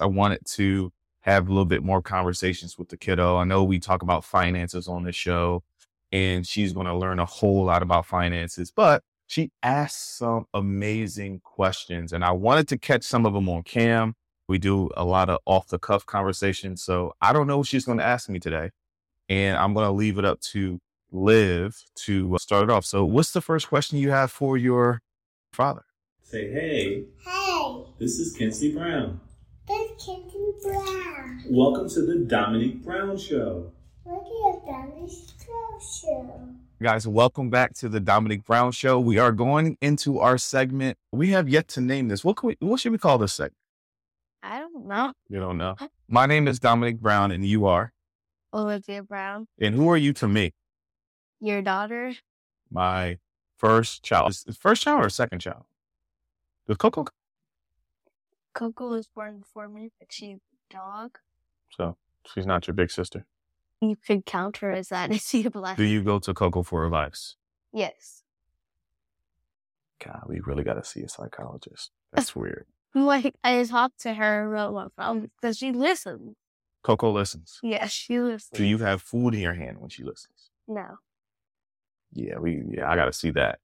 I wanted to have a little bit more conversations with the kiddo. I know we talk about finances on this show, and she's going to learn a whole lot about finances, but she asked some amazing questions, and I wanted to catch some of them on cam. We do a lot of off the cuff conversations. So I don't know what she's going to ask me today. And I'm going to leave it up to Liv to uh, start it off. So, what's the first question you have for your father? Say, hey, Hey, this is Kinsley Brown. This is Kenton Brown. Welcome to the Dominique Brown Show. Look at Danny Show. Guys, welcome back to the Dominique Brown Show. We are going into our segment. We have yet to name this. What can we, what should we call this segment? I don't know. You don't know. My name is Dominique Brown, and you are. Olivia Brown, And who are you to me? your daughter. My first child. Is it first child or second child? Does Coco? Coco was born before me, but she's a dog. So she's not your big sister. You could count her as that. Is she a black? Do you go to Coco for advice? Yes. God, we really got to see a psychologist. That's weird. Like I talked to her about my phone because she listens. Coco listens. Yes, she listens. Do you have food in your hand when she listens? No. Yeah, we yeah, I gotta see that.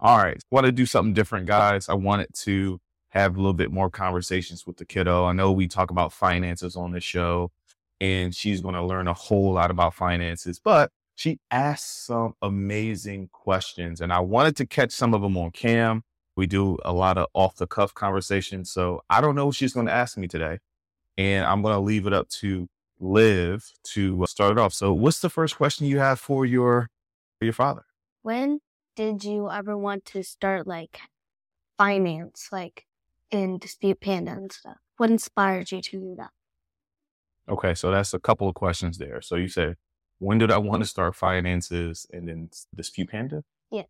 All right. Want to do something different, guys. I wanted to have a little bit more conversations with the kiddo. I know we talk about finances on this show, and she's gonna learn a whole lot about finances, but she asked some amazing questions, and I wanted to catch some of them on cam. We do a lot of off the cuff conversations, so I don't know what she's gonna ask me today. And I'm gonna leave it up to Liv to uh, start it off. So what's the first question you have for your for your father? When did you ever want to start like finance, like in Dispute Panda and stuff? What inspired you to do that? Okay, so that's a couple of questions there. So you said, when did I want to start finances and then dispute panda? Yeah.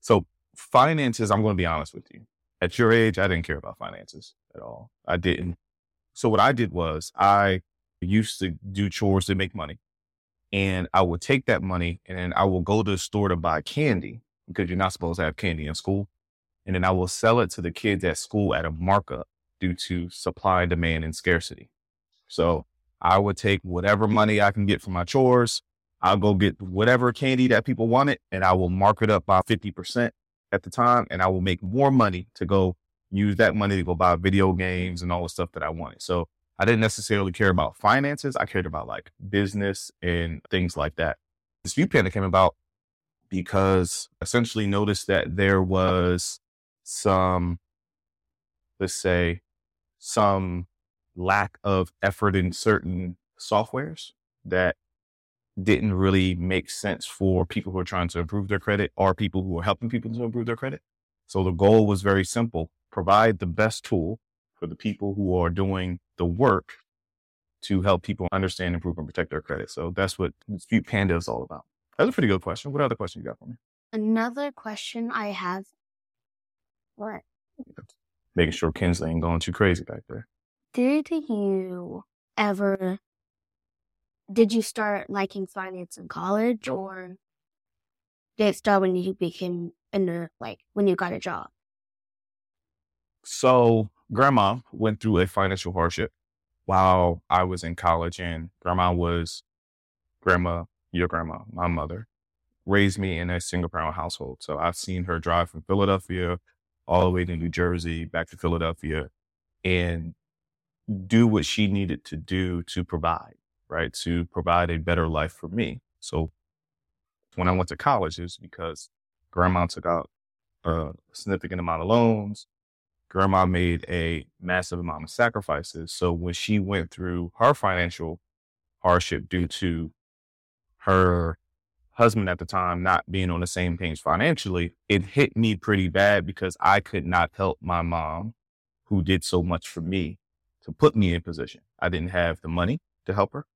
So finances, I'm going to be honest with you. At your age, I didn't care about finances at all. I didn't. So what I did was I used to do chores to make money. And I would take that money and then I will go to the store to buy candy because you're not supposed to have candy in school. And then I will sell it to the kids at school at a markup due to supply and demand and scarcity. So I would take whatever money I can get from my chores. I'll go get whatever candy that people wanted and I will mark it up by 50% at the time. And I will make more money to go use that money to go buy video games and all the stuff that I wanted. So I didn't necessarily care about finances. I cared about like business and things like that. Dispute Panda came about because essentially noticed that there was some, let's say, some lack of effort in certain softwares that didn't really make sense for people who are trying to improve their credit or people who are helping people to improve their credit. So the goal was very simple provide the best tool for the people who are doing the work to help people understand, improve, and protect their credit. So that's what Dispute Panda is all about. That's a pretty good question. What other question you got for me? Another question I have. What Making sure Kinsley ain't going too crazy back there. did you ever? Did you start liking finance in college, or did it start when you became in the like when you got a job? So grandma went through a financial hardship while I was in college and grandma was grandma, your grandma, my mother, raised me in a single parent household. So I've seen her drive from Philadelphia all the way to New Jersey, back to Philadelphia and do what she needed to do to provide, right? To provide a better life for me. So when I went to college, it was because grandma took out a significant amount of loans grandma made a massive amount of sacrifices. So when she went through her financial hardship due to her husband at the time not being on the same page financially, it hit me pretty bad because I could not help my mom, who did so much for me, to put me in position. I didn't have the money to help her.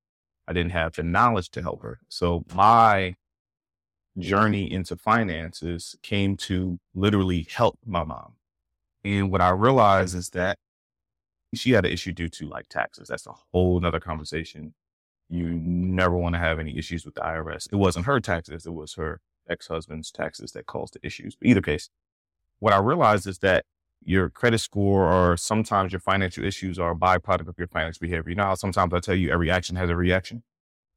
I didn't have the knowledge to help her. So my journey into finances came to literally help my mom. And what I realized is that she had an issue due to like taxes. That's a whole nother conversation. You never want to have any issues with the IRS. It wasn't her taxes, it was her ex husband's taxes that caused the issues. But either case, what I realized is that your credit score or sometimes your financial issues are a byproduct of your financial behavior. You know how sometimes I tell you every action has a reaction?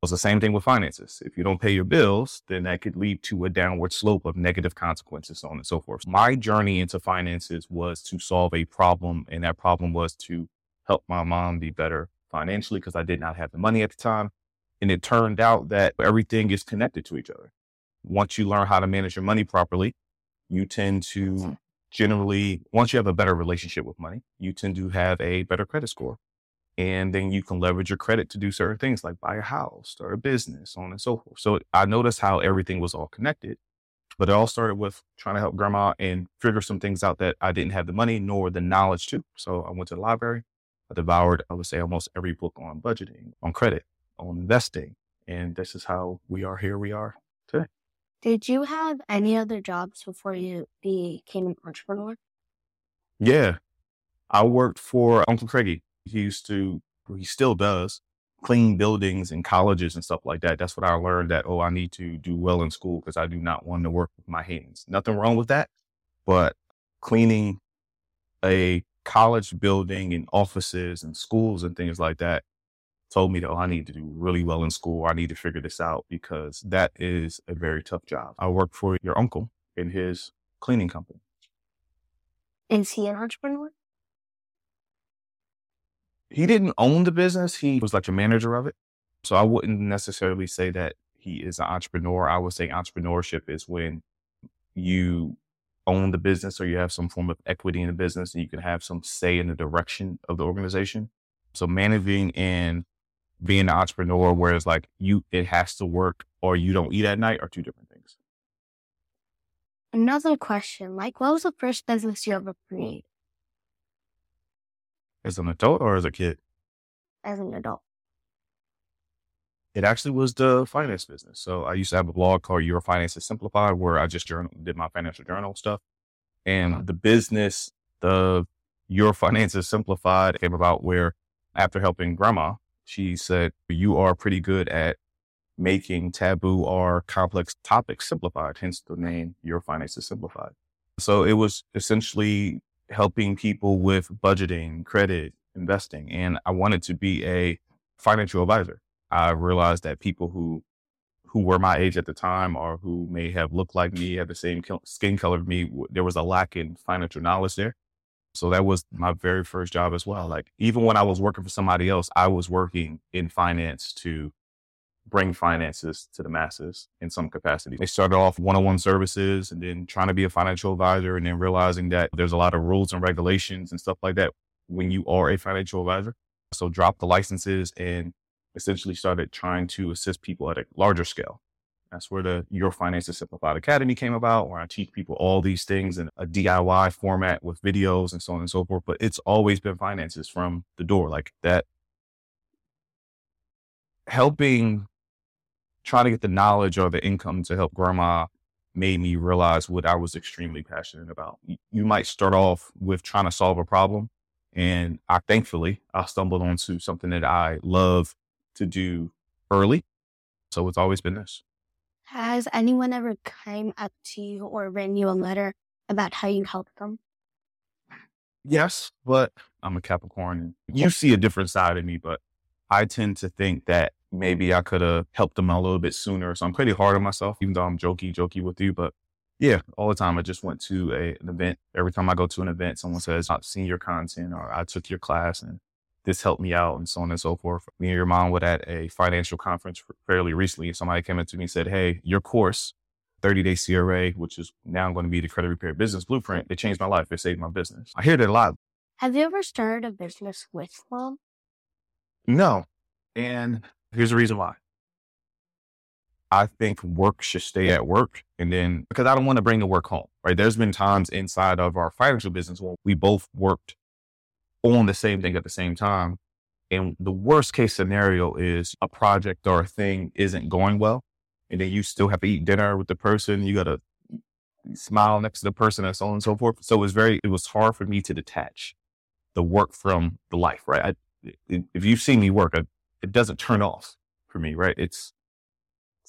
It's the same thing with finances. If you don't pay your bills, then that could lead to a downward slope of negative consequences, so on and so forth. My journey into finances was to solve a problem, and that problem was to help my mom be better financially because I did not have the money at the time. And it turned out that everything is connected to each other. Once you learn how to manage your money properly, you tend to generally, once you have a better relationship with money, you tend to have a better credit score. And then you can leverage your credit to do certain things like buy a house, start a business, so on and so forth. So I noticed how everything was all connected. But it all started with trying to help grandma and figure some things out that I didn't have the money nor the knowledge to. So I went to the library. I devoured, I would say, almost every book on budgeting, on credit, on investing. And this is how we are here we are today. Did you have any other jobs before you became an entrepreneur? Yeah. I worked for Uncle Craigie. He used to, he still does, clean buildings and colleges and stuff like that. That's what I learned that, oh, I need to do well in school because I do not want to work with my hands. Nothing wrong with that. But cleaning a college building and offices and schools and things like that told me that oh, I need to do really well in school. I need to figure this out because that is a very tough job. I work for your uncle in his cleaning company. Is he an entrepreneur? He didn't own the business. He was like a manager of it. So I wouldn't necessarily say that he is an entrepreneur. I would say entrepreneurship is when you own the business or you have some form of equity in the business and you can have some say in the direction of the organization. So managing and being an entrepreneur, whereas like you, it has to work or you don't eat at night are two different things. Another question, like what was the first business you ever created As an adult or as a kid? as an adult? It actually was the finance business. So I used to have a blog called Your Finances Simplified where I just journal, did my financial journal stuff. And uh-huh. the business, the Your Finances Simplified came about where after helping grandma, she said, you are pretty good at making taboo or complex topics simplified, hence the name Your Finances Simplified. So it was essentially helping people with budgeting, credit, investing. And I wanted to be a financial advisor. I realized that people who who were my age at the time or who may have looked like me, had the same skin color of me, there was a lack in financial knowledge there. So that was my very first job as well. Like even when I was working for somebody else, I was working in finance to bring finances to the masses in some capacity. They started off one-on-one services and then trying to be a financial advisor and then realizing that there's a lot of rules and regulations and stuff like that when you are a financial advisor. So dropped the licenses and essentially started trying to assist people at a larger scale. That's where the Your Finances Simplified Academy came about, where I teach people all these things in a DIY format with videos and so on and so forth. But it's always been finances from the door, like that. Helping, trying to get the knowledge or the income to help grandma made me realize what I was extremely passionate about. You might start off with trying to solve a problem. And I thankfully, I stumbled onto something that I love to do early. So it's always been this. Has anyone ever came up to you or written you a letter about how you helped them? Yes, but I'm a Capricorn and you see a different side of me, but I tend to think that maybe I could have helped them a little bit sooner. So I'm pretty hard on myself, even though I'm jokey, jokey with you. But yeah, all the time. I just went to a, an event. Every time I go to an event, someone says, I've seen your content or I took your class and this helped me out and so on and so forth. Me and your mom were at a financial conference fairly recently. Somebody came up to me and said, Hey, your course, 30 day CRA, which is now going to be the credit repair business blueprint. It changed my life. It saved my business. I hear that a lot. Have you ever started a business with mom? No. And here's the reason why. I think work should stay at work. And then because I don't want to bring the work home, right? There's been times inside of our financial business where we both worked on the same thing at the same time. And the worst case scenario is a project or a thing isn't going well. And then you still have to eat dinner with the person. You got to smile next to the person and so on and so forth. So it was very, it was hard for me to detach the work from the life, right? I, if you see me work, I, it doesn't turn off for me, right? It's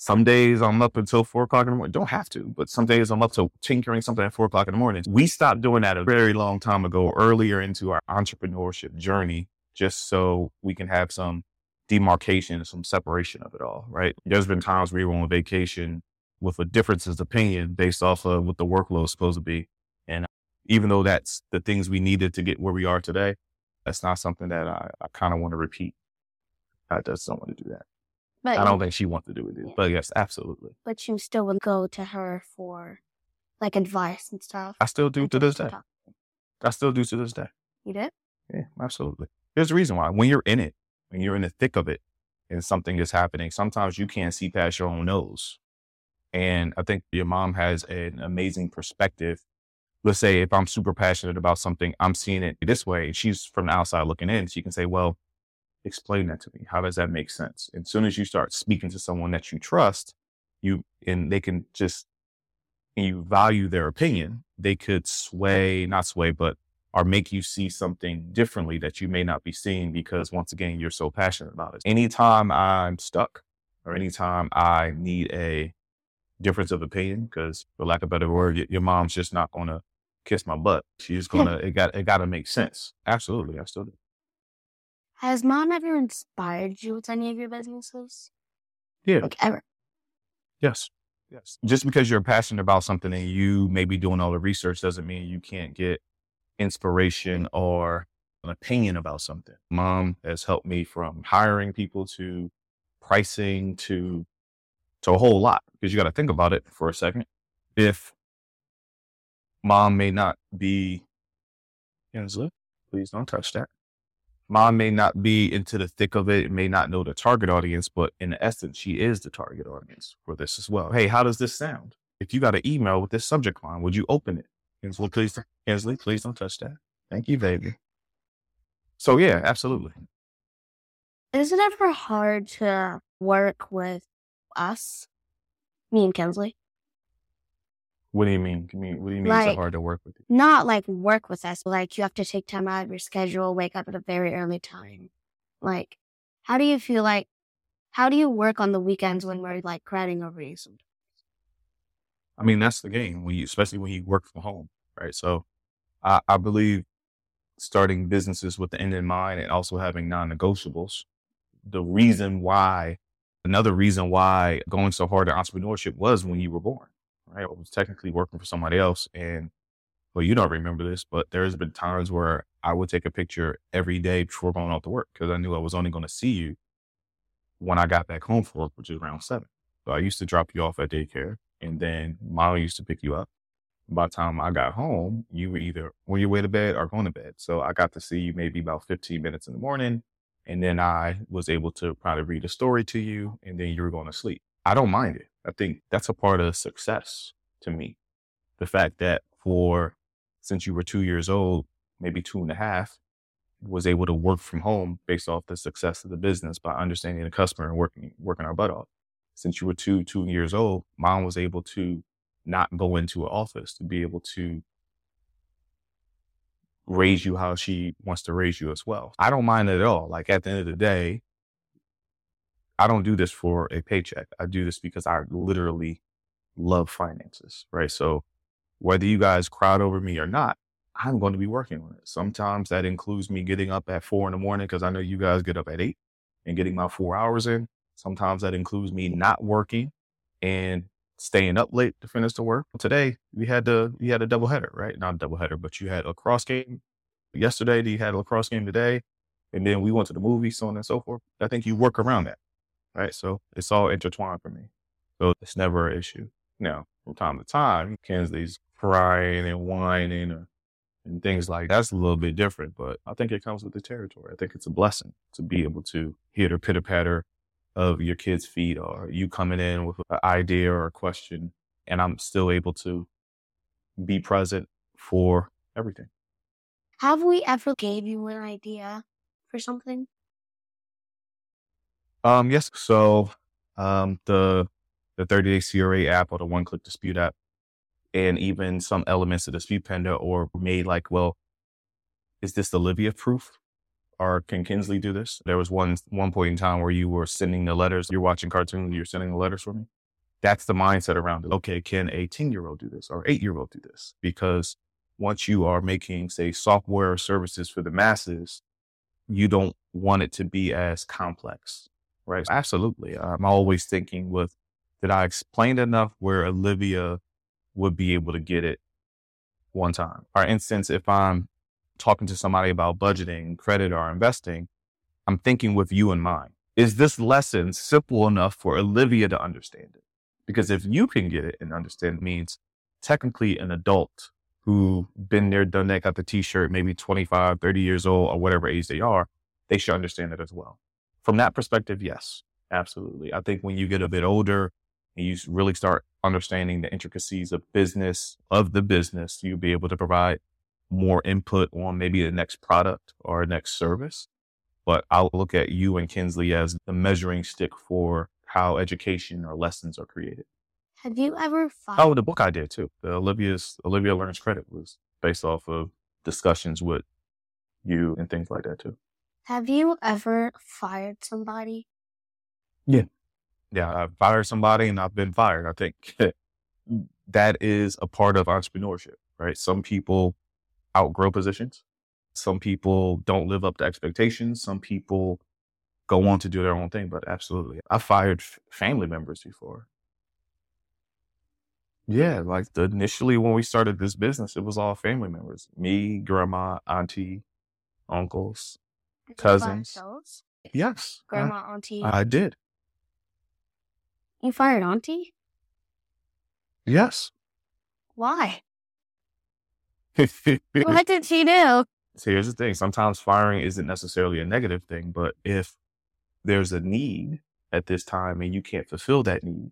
Some days I'm up until four o'clock in the morning. Don't have to, but some days I'm up to tinkering something at four o'clock in the morning. We stopped doing that a very long time ago, earlier into our entrepreneurship journey, just so we can have some demarcation, some separation of it all, right? There's been times where we were on vacation with a differences of opinion based off of what the workload is supposed to be. And even though that's the things we needed to get where we are today, that's not something that I, I kind of want to repeat. I just don't want to do that. But I don't think she wants to do it. Yeah. But yes, absolutely. but you still would go to her for like advice and stuff. I still do to this day. talk. I still do to this day. You did? Yeah, absolutely. There's a reason why. When you're in it, when you're in the thick of it, and something is happening, sometimes you can't see past your own nose. And I think your mom has an amazing perspective. Let's say if I'm super passionate about something, I'm seeing it this way. She's from the outside looking in. She can say, well, explain that to me. How does that make sense? And as soon as you start speaking to someone that you trust, you and they can just and you value their opinion, they could sway, not sway, but or make you see something differently that you may not be seeing because once again, you're so passionate about it. Anytime I'm stuck or anytime I need a difference of opinion, because for lack of a better word, your mom's just not going to kiss my butt. She's going to, it got, it got to make sense. Absolutely. I still do. Has mom ever inspired you with any of your businesses? Yeah. Like ever? Yes. Yes. Just because you're passionate about something and you may be doing all the research doesn't mean you can't get inspiration or an opinion about something. Mom has helped me from hiring people to pricing to to a whole lot because you got to think about it for a second. If mom may not be Angela, please don't touch that. Mom may not be into the thick of it, may not know the target audience, but in essence, she is the target audience for this as well. Hey, how does this sound? If you got an email with this subject line, would you open it? Angela, please, Angela, please don't touch that. Thank you, baby. So yeah, absolutely. Is it ever hard to work with us? Me and Kensley? What do you mean? Can you- What do you mean? it's Like- hard to work with you? Not like work with us, but like you have to take time out of your schedule, wake up at a very early time. Like, how do you feel like, how do you work on the weekends when we're like crowding over you sometimes? I mean, that's the game when you, especially when you work from home, right? So, I, I believe starting businesses with the end in mind and also having non-negotiables. The reason why, another reason why going so hard at entrepreneurship was when you were born, right? I was technically working for somebody else, and well, you don't remember this, but there's been times where I would take a picture every day before going off to work because I knew I was only going to see you when I got back home for work, which is around seven. So I used to drop you off at daycare and then mom used to pick you up. By the time I got home, you were either on your way to bed or going to bed. So I got to see you maybe about 15 minutes in the morning. And then I was able to probably read a story to you and then you were going to sleep. I don't mind it. I think that's a part of success to me. The fact that for since you were two years old, maybe two and a half, was able to work from home based off the success of the business by understanding the customer and working working our butt off since you were two, two years old, mom was able to not go into an office to be able to raise you how she wants to raise you as well. I don't mind it at all. Like at the end of the day, I don't do this for a paycheck. I do this because I literally love finances, right? So whether you guys crowd over me or not, I'm going to be working on it. Sometimes that includes me getting up at four in the morning because I know you guys get up at eight and getting my four hours in. Sometimes that includes me not working and staying up late to finish the work. Today we had the we had a double header, right? Not a double header, but you had a lacrosse game yesterday. You had a lacrosse game today, and then we went to the movie, so on and so forth. I think you work around that, right? So it's all intertwined for me. So it's never an issue. Now, from time to time, Kensley's crying and whining or and things like that's a little bit different, but I think it comes with the territory. I think it's a blessing to be able to hear the pitter patter of your kid's feet or you coming in with an idea or a question, and I'm still able to be present for everything. Have we ever gave you an idea for something? Um, yes. So, um, the the 30 day CRA app or the one click dispute app, and even some elements of dispute panda or made like, well, is this Olivia proof? or can Kinsley do this? There was one one point in time where you were sending the letters. You're watching cartoons. You're sending the letters for me. That's the mindset around it. Okay, can a ten year old do this or eight year old do this? Because once you are making, say, software services for the masses, you don't want it to be as complex, right? Absolutely. I'm always thinking with, did I explain enough where Olivia would be able to get it one time? For instance, if I'm talking to somebody about budgeting, credit, or investing, I'm thinking with you in mind. Is this lesson simple enough for Olivia to understand it? Because if you can get it and understand it means technically an adult who been there, done that, got the t-shirt, maybe 25, 30 years old or whatever age they are, they should understand it as well. From that perspective, yes, absolutely. I think when you get a bit older and you really start understanding the intricacies of business, of the business, you'll be able to provide more input on maybe the next product or next service. But I'll look at you and Kinsley as the measuring stick for how education or lessons are created. Have you ever fired? Oh, the book I did too. The Olivia's Olivia Learns Credit was based off of discussions with you and things like that too. Have you ever fired somebody? Yeah, Yeah, I've fired somebody and I've been fired. I think that is a part of entrepreneurship, right? Some people outgrow positions. Some people don't live up to expectations. Some people go on to do their own thing, but absolutely. I fired f- family members before. Yeah, like the, initially when we started this business, it was all family members. Me, grandma, auntie, uncles. Did you fire Cousins. Yes. I- Grandma, auntie. I did. you fired auntie? Yes. Why? what did she do? So here's the thing. Sometimes firing isn't necessarily a negative thing, but if there's a need at this time and you can't fulfill that need,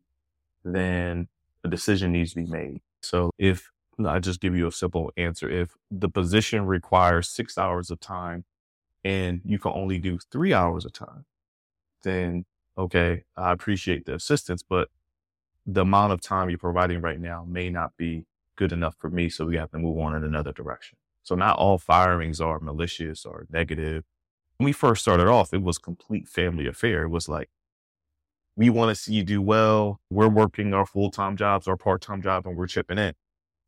then a decision needs to be made. So if I just give you a simple answer, if the position requires six hours of time and you can only do three hours of time, then okay, I appreciate the assistance, but the amount of time you're providing right now may not be good enough for me. So we have to move on in another direction. So not all firings are malicious or negative. When we first started off, it was complete family affair. It was like, we want to see you do well. We're working our full time jobs, our part time job, and we're chipping in.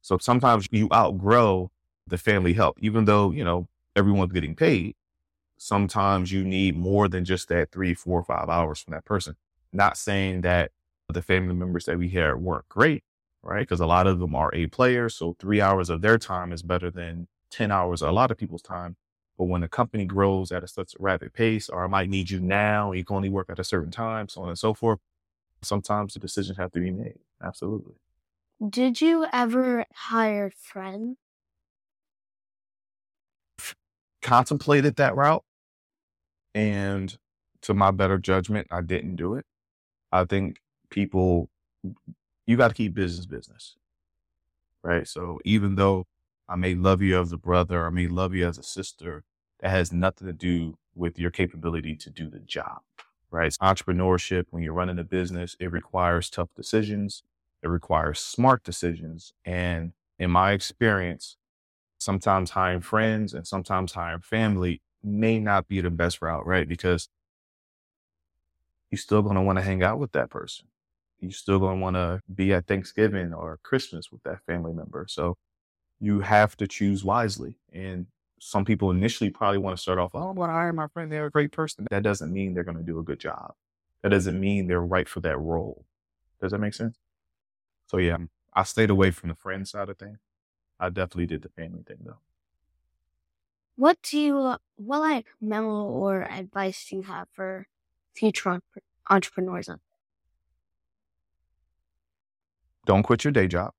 So sometimes you outgrow the family help, even though, you know, everyone's getting paid. Sometimes you need more than just that three, four, five hours from that person. Not saying that the family members that we had weren't great, right? Because a lot of them are A players. So three hours of their time is better than 10 hours of a lot of people's time. But when the company grows at a such a rapid pace, or I might need you now, you can only work at a certain time, so on and so forth. Sometimes the decisions have to be made. Absolutely. Did you ever hire friends? Contemplated that route. And to my better judgment, I didn't do it. I think people, you got to keep business business. Right. So even though I may love you as a brother, I may love you as a sister, that has nothing to do with your capability to do the job. Right. Entrepreneurship, when you're running a business, it requires tough decisions. It requires smart decisions. And in my experience, sometimes hiring friends and sometimes hiring family may not be the best route, right? Because you're still going to want to hang out with that person. You're still going to want to be at Thanksgiving or Christmas with that family member. So you have to choose wisely. And some people initially probably want to start off, oh, I'm going to hire my friend. They're a great person. That doesn't mean they're going to do a good job. That doesn't mean they're right for that role. Does that make sense? So yeah, mm. I stayed away from the friend side of things. I definitely did the family thing though. What do you, what like memo or advice do you have for future entrepreneurs? Don't quit your day job.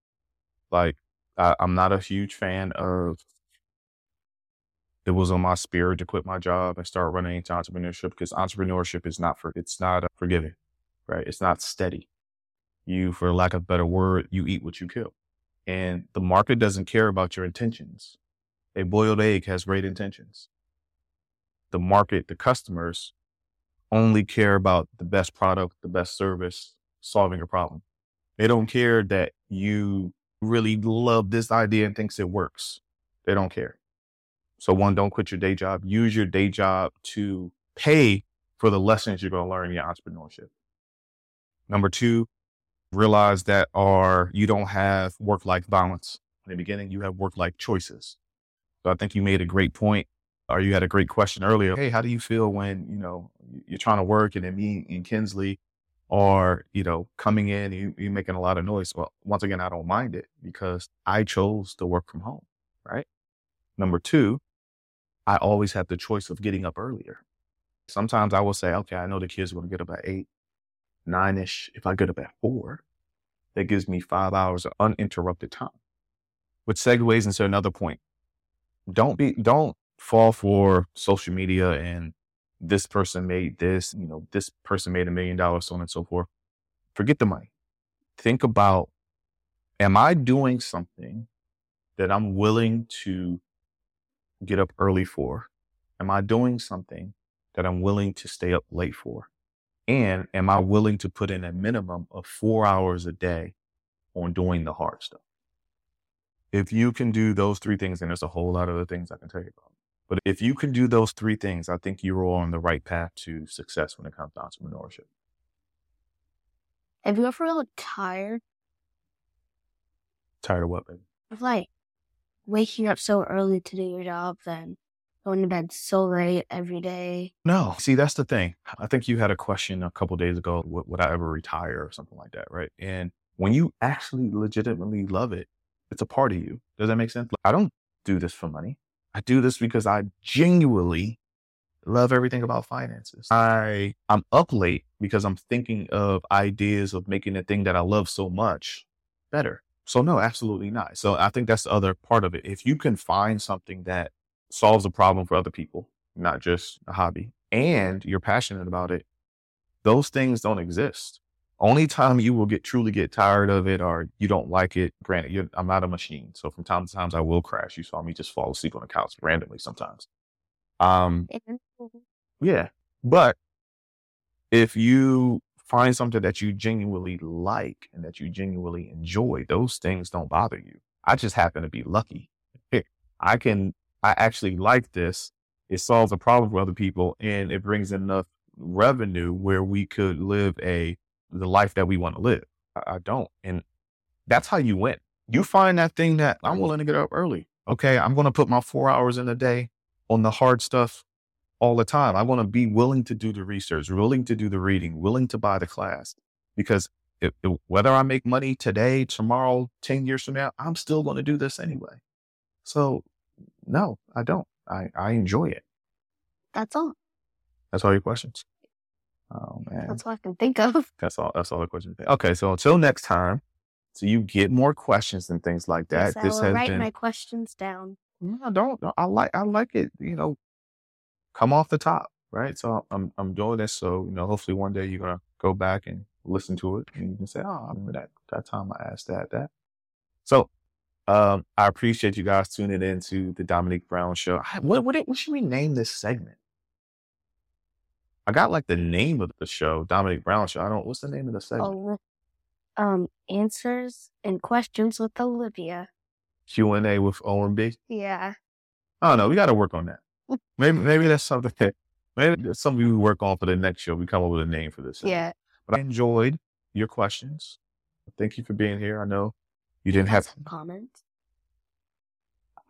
Like I, I'm not a huge fan of. It was on my spirit to quit my job and start running into entrepreneurship because entrepreneurship is not for it's not forgiving, right? It's not steady. You, for lack of a better word, you eat what you kill, and the market doesn't care about your intentions. A boiled egg has great intentions. The market, the customers, only care about the best product, the best service, solving a problem. They don't care that you really love this idea and thinks it works. They don't care. So one, don't quit your day job. Use your day job to pay for the lessons you're going to learn in your entrepreneurship. Number two, realize that are you don't have work-life balance. In the beginning, you have work-life choices. So I think you made a great point or you had a great question earlier. Hey, how do you feel when, you know, you're trying to work and then me and Kinsley are, you know, coming in, you, you're making a lot of noise. Well, once again, I don't mind it because I chose to work from home, right? Number two, I always have the choice of getting up earlier. Sometimes I will say, okay, I know the kids are going to get up at eight, nine ish. If I get up at four, that gives me five hours of uninterrupted time. Which segues into another point. Don't be, don't fall for social media and this person made this, you know, this person made a million dollars, so on and so forth. Forget the money. Think about, am I doing something that I'm willing to get up early for? Am I doing something that I'm willing to stay up late for? And am I willing to put in a minimum of four hours a day on doing the hard stuff? If you can do those three things, and there's a whole lot of other things I can tell you about. But if you can do those three things, I think you're all on the right path to success when it comes to entrepreneurship. Have you ever felt tired Tired of what, baby? of like waking up so early to do your job, then going to bed so late every day? No. See, that's the thing. I think you had a question a couple days ago. Would, would I ever retire or something like that, right? And when you actually legitimately love it, it's a part of you. Does that make sense? I don't do this for money. I do this because I genuinely love everything about finances. I I'm up late because I'm thinking of ideas of making the thing that I love so much better. So no, absolutely not. So I think that's the other part of it. If you can find something that solves a problem for other people, not just a hobby, and you're passionate about it, those things don't exist. Only time you will get truly get tired of it or you don't like it, granted, you're, I'm not a machine. So from time to time I will crash. You saw me just fall asleep on the couch randomly sometimes. Um, yeah. But if you find something that you genuinely like and that you genuinely enjoy, those things don't bother you. I just happen to be lucky. I can, I actually like this. It solves a problem for other people and it brings enough revenue where we could live a, the life that we want to live. I, I don't. And that's how you win. You mm. find that thing that I'm willing to get up early. Okay. I'm going to put my four hours in a day on the hard stuff all the time. I want to be willing to do the research, willing to do the reading, willing to buy the class because if, if- whether I make money today, tomorrow, 10 years from now, I'm still going to do this anyway. So no, I don't. I, I enjoy it. That's all. That's all your questions. Oh man. That's all I can think of. That's all. That's all the questions. Okay. So until next time, so you get more questions and things like that. Yes, I will write been. my questions down. No, don't. don't. I like. I like it. You know, come off the top, right? So I'm I'm doing this. So you know, hopefully one day you're gonna go back and listen to it, and you can say, "Oh, I remember that that time I asked that that." So, um, I appreciate you guys tuning in to the Dominique Brown Show. I, what what what should we name this segment? I got like the name of the show, Dominique Brown Show. I don't. What's the name of the segment? Oh, um, answers and questions with Olivia. Q and A with O and B. Yeah. I don't know. We got to work on that. Maybe maybe that's something that maybe that's something we work on for the next show. We come up with a name for this. segment. Yeah. But I enjoyed your questions. Thank you for being here. I know you didn't Have comments.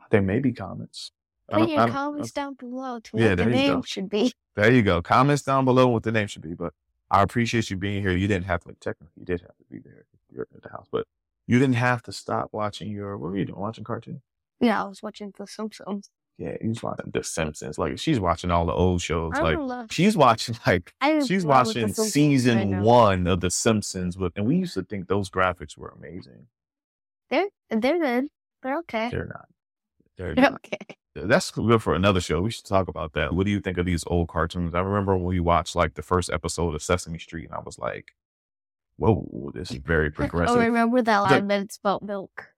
There may be comments. Put your comments down below to Yeah, what the name should be. There you go. Comments down below what the name should be. But I appreciate you being here. You didn't have to technically you did have to be there. if You're at the house, but you didn't have to stop watching your. What were you doing? Watching cartoon? Yeah, I was watching The Simpsons. Yeah, you was watching The Simpsons. Like she's watching all the old shows. I Like love. she's watching like she's in love with The watching season right one of The Simpsons with, and we used to think those graphics were amazing. They're they're good. They're okay. They're not. They're They're not. okay. That's good for another show. We should talk about that. What do you think of these old cartoons? I remember when we watched like the first episode of Sesame Street, and I was like, "Whoa, this is very progressive." Oh, progressive." remember that line that it's about milk?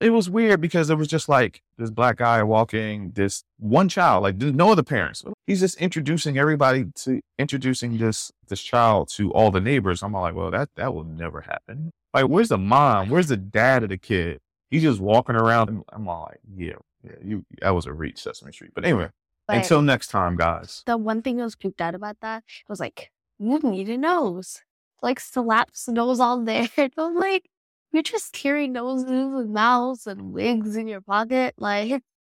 it was weird because it was just like this black guy walking this one child, like no other parents. He's just introducing everybody to introducing this this child to all the neighbors. I'm all like, well, that that will never happen. Like, where's the mom? Where's the dad of the kid? He's just walking around, and I'm all like, yeah, Yeah, you that was a reach, Sesame Street. But anyway, But until next time, guys. the one thing that was creeped out about that was like, you need a nose. Like slaps nose on there. And I'm like, you're just carrying noses and mouths and wigs in your pocket. Like,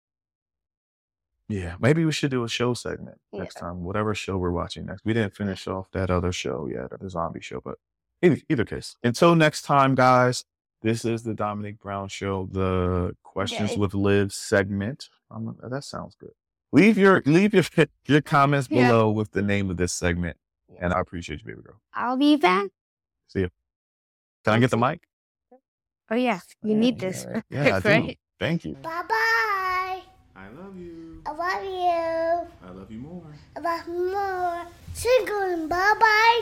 Yeah, maybe we should do a show segment Yeah. next time. Whatever show we're watching next. We didn't finish off that other show yet, the zombie show. But either, either case, until next time, guys. This is the Dominique Brown Show, the questions Yay. with Liv segment. Um, that sounds good. Leave your leave your your comments Yeah. below with the name of this segment, and I appreciate you, baby girl. I'll be back. See you. Can I get the mic? Oh, yeah. You Yeah, need yeah, this. right. Yeah, I do. Thank you. Bye bye. I love you. I love you. I love you more. I love more. Single and bye bye.